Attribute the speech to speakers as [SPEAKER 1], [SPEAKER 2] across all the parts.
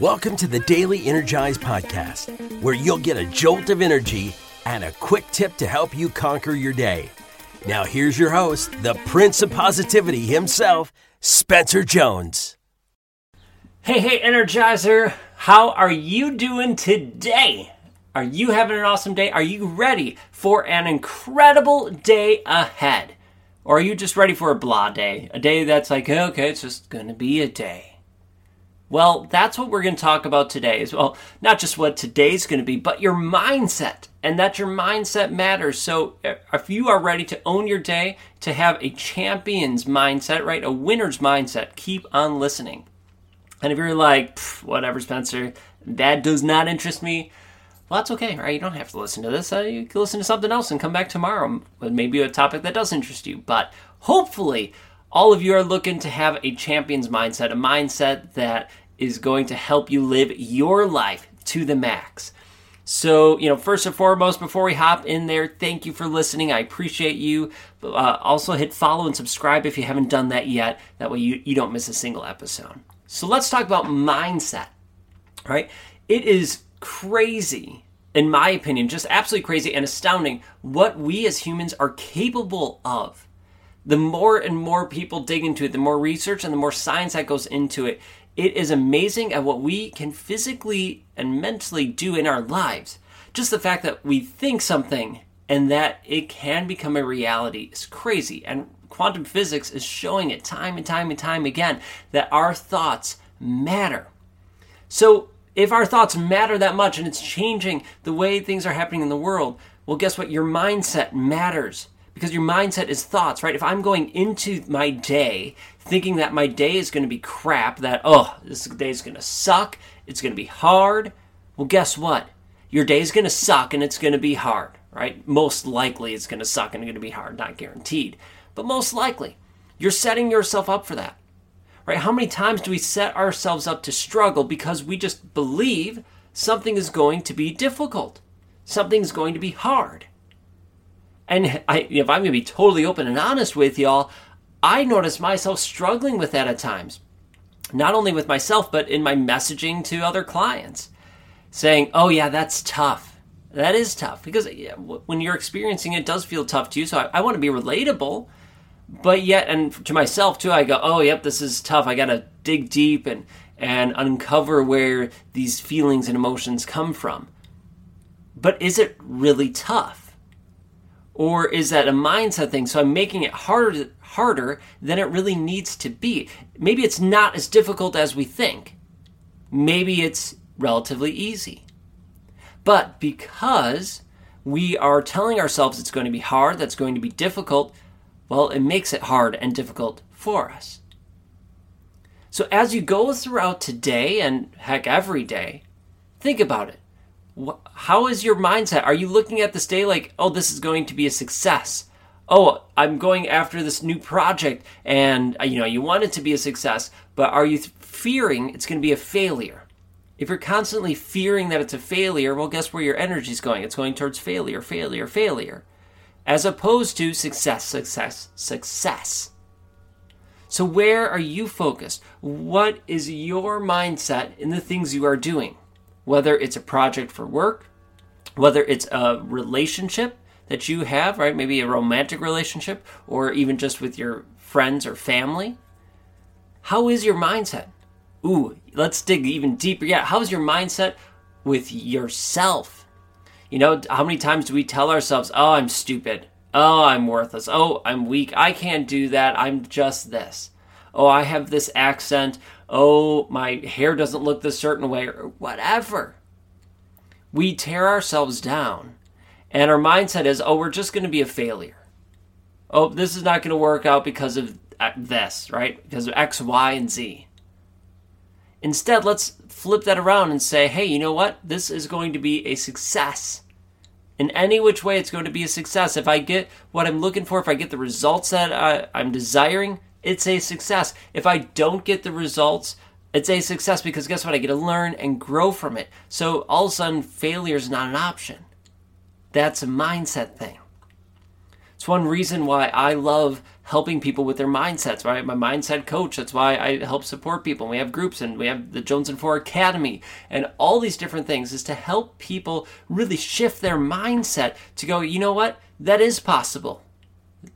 [SPEAKER 1] Welcome to the Daily Energize Podcast, where you'll get a jolt of energy and a quick tip to help you conquer your day. Now, here's your host, the Prince of Positivity himself, Spencer Jones.
[SPEAKER 2] Hey, hey, Energizer, how are you doing today? Are you having an awesome day? Are you ready for an incredible day ahead? Or are you just ready for a blah day? A day that's like, okay, it's just gonna be a day. Well, that's what we're going to talk about today as well. Not just what today's going to be, but your mindset, and that your mindset matters. So, uh, if you are ready to own your day, to have a champion's mindset, right, a winner's mindset, keep on listening. And if you're like, whatever, Spencer, that does not interest me, well, that's okay, right? You don't have to listen to this. Uh, you can listen to something else and come back tomorrow with maybe a topic that does interest you. But hopefully, all of you are looking to have a champion's mindset, a mindset that is going to help you live your life to the max. So, you know, first and foremost, before we hop in there, thank you for listening. I appreciate you. Uh, also, hit follow and subscribe if you haven't done that yet. That way, you, you don't miss a single episode. So, let's talk about mindset. Right? It is crazy, in my opinion, just absolutely crazy and astounding what we as humans are capable of. The more and more people dig into it, the more research and the more science that goes into it, it is amazing at what we can physically and mentally do in our lives. Just the fact that we think something and that it can become a reality is crazy. And quantum physics is showing it time and time and time again that our thoughts matter. So, if our thoughts matter that much and it's changing the way things are happening in the world, well, guess what? Your mindset matters because your mindset is thoughts, right? If I'm going into my day thinking that my day is going to be crap, that, oh, this day is going to suck, it's going to be hard, well, guess what? Your day is going to suck and it's going to be hard, right? Most likely it's going to suck and it's going to be hard, not guaranteed, but most likely. You're setting yourself up for that, right? How many times do we set ourselves up to struggle because we just believe something is going to be difficult, something's going to be hard? And I, if I'm going to be totally open and honest with y'all, I notice myself struggling with that at times. Not only with myself, but in my messaging to other clients, saying, oh, yeah, that's tough. That is tough because when you're experiencing it, it does feel tough to you. So I, I want to be relatable, but yet, and to myself too, I go, oh, yep, this is tough. I got to dig deep and, and uncover where these feelings and emotions come from. But is it really tough? Or is that a mindset thing? So I'm making it harder harder than it really needs to be. Maybe it's not as difficult as we think. Maybe it's relatively easy. But because we are telling ourselves it's going to be hard, that's going to be difficult, well, it makes it hard and difficult for us. So as you go throughout today and heck every day, think about it how is your mindset? Are you looking at this day like, oh, this is going to be a success? Oh, I'm going after this new project and uh, you know, you want it to be a success, but are you fearing it's going to be a failure? If you're constantly fearing that it's a failure, well, guess where your energy is going? It's going towards failure, failure, failure, as opposed to success, success, success. So, where are you focused? What is your mindset in the things you are doing? Whether it's a project for work, whether it's a relationship that you have, right? Maybe a romantic relationship or even just with your friends or family. How is your mindset? Ooh, let's dig even deeper. Yeah, how's your mindset with yourself? You know, how many times do we tell ourselves, oh, I'm stupid. Oh, I'm worthless. Oh, I'm weak. I can't do that. I'm just this. Oh, I have this accent oh, my hair doesn't look this certain way, or whatever. We tear ourselves down, and our mindset is, oh, we're just going to be a failure. Oh, this is not going to work out because of uh, this, right? Because of X, Y, and Z. Instead, let's flip that around and say, hey, you know what? This is going to be a success. In any which way, it's going to be a success. If I get what I'm looking for, if I get the results that I, I'm desiring, it's a success. If I don't get the results, it's a success because guess what? I get to learn and grow from it. So all of a sudden, failure is not an option. That's a mindset thing. It's one reason why I love helping people with their mindsets, right? My mindset coach, that's why I help support people. We have groups and we have the Jones and Four Academy and all these different things is to help people really shift their mindset to go, you know what? That is possible.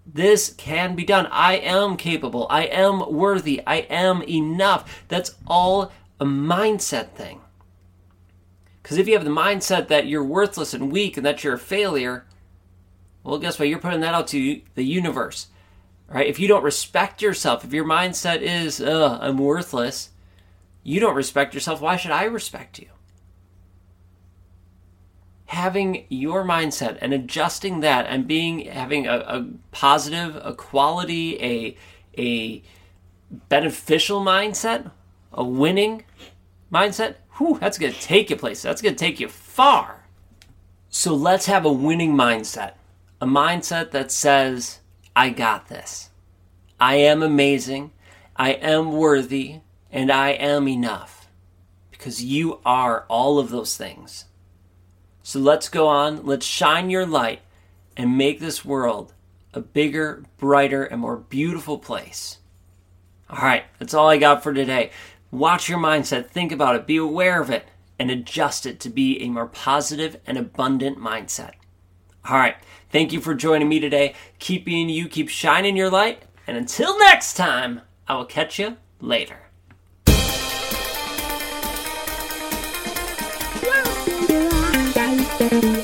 [SPEAKER 2] This can be done. I am capable. I am worthy. I am enough. That's all a mindset thing. Because if you have the mindset that you're worthless and weak and that you're a failure, well, guess what? You're putting that out to the universe. Right? If you don't respect yourself, if your mindset is, I'm worthless, you don't respect yourself, why should I respect you? Having your mindset and adjusting that and being having a, a positive, a quality, a a beneficial mindset, a winning mindset, whew, that's gonna take you places. That's gonna take you far. So let's have a winning mindset. A mindset that says, I got this. I am amazing. I am worthy. And I am enough. Because you are all of those things. So let's go on. Let's shine your light and make this world a bigger, brighter, and more beautiful place. All right, that's all I got for today. Watch your mindset, think about it, be aware of it, and adjust it to be a more positive and abundant mindset. All right. Thank you for joining me today. Keep being you, keep shining your light, and until next time, I will catch you later.
[SPEAKER 3] Thank you.